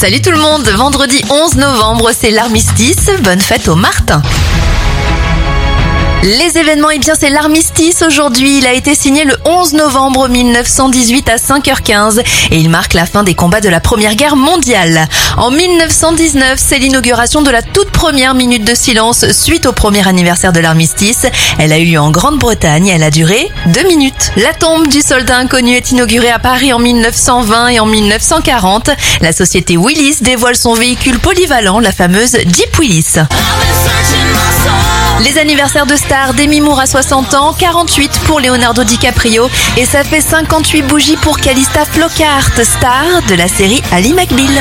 Salut tout le monde, vendredi 11 novembre, c'est l'armistice. Bonne fête au Martin. Les événements, eh bien c'est l'armistice aujourd'hui. Il a été signé le 11 novembre 1918 à 5h15 et il marque la fin des combats de la Première Guerre mondiale. En 1919, c'est l'inauguration de la toute première minute de silence suite au premier anniversaire de l'armistice. Elle a eu lieu en Grande-Bretagne. Elle a duré deux minutes. La tombe du soldat inconnu est inaugurée à Paris en 1920 et en 1940. La société Willis dévoile son véhicule polyvalent, la fameuse Jeep Willis. Les anniversaires de stars, Demi Moore à 60 ans, 48 pour Leonardo DiCaprio et ça fait 58 bougies pour Calista Flockhart, star de la série Ali McBeal.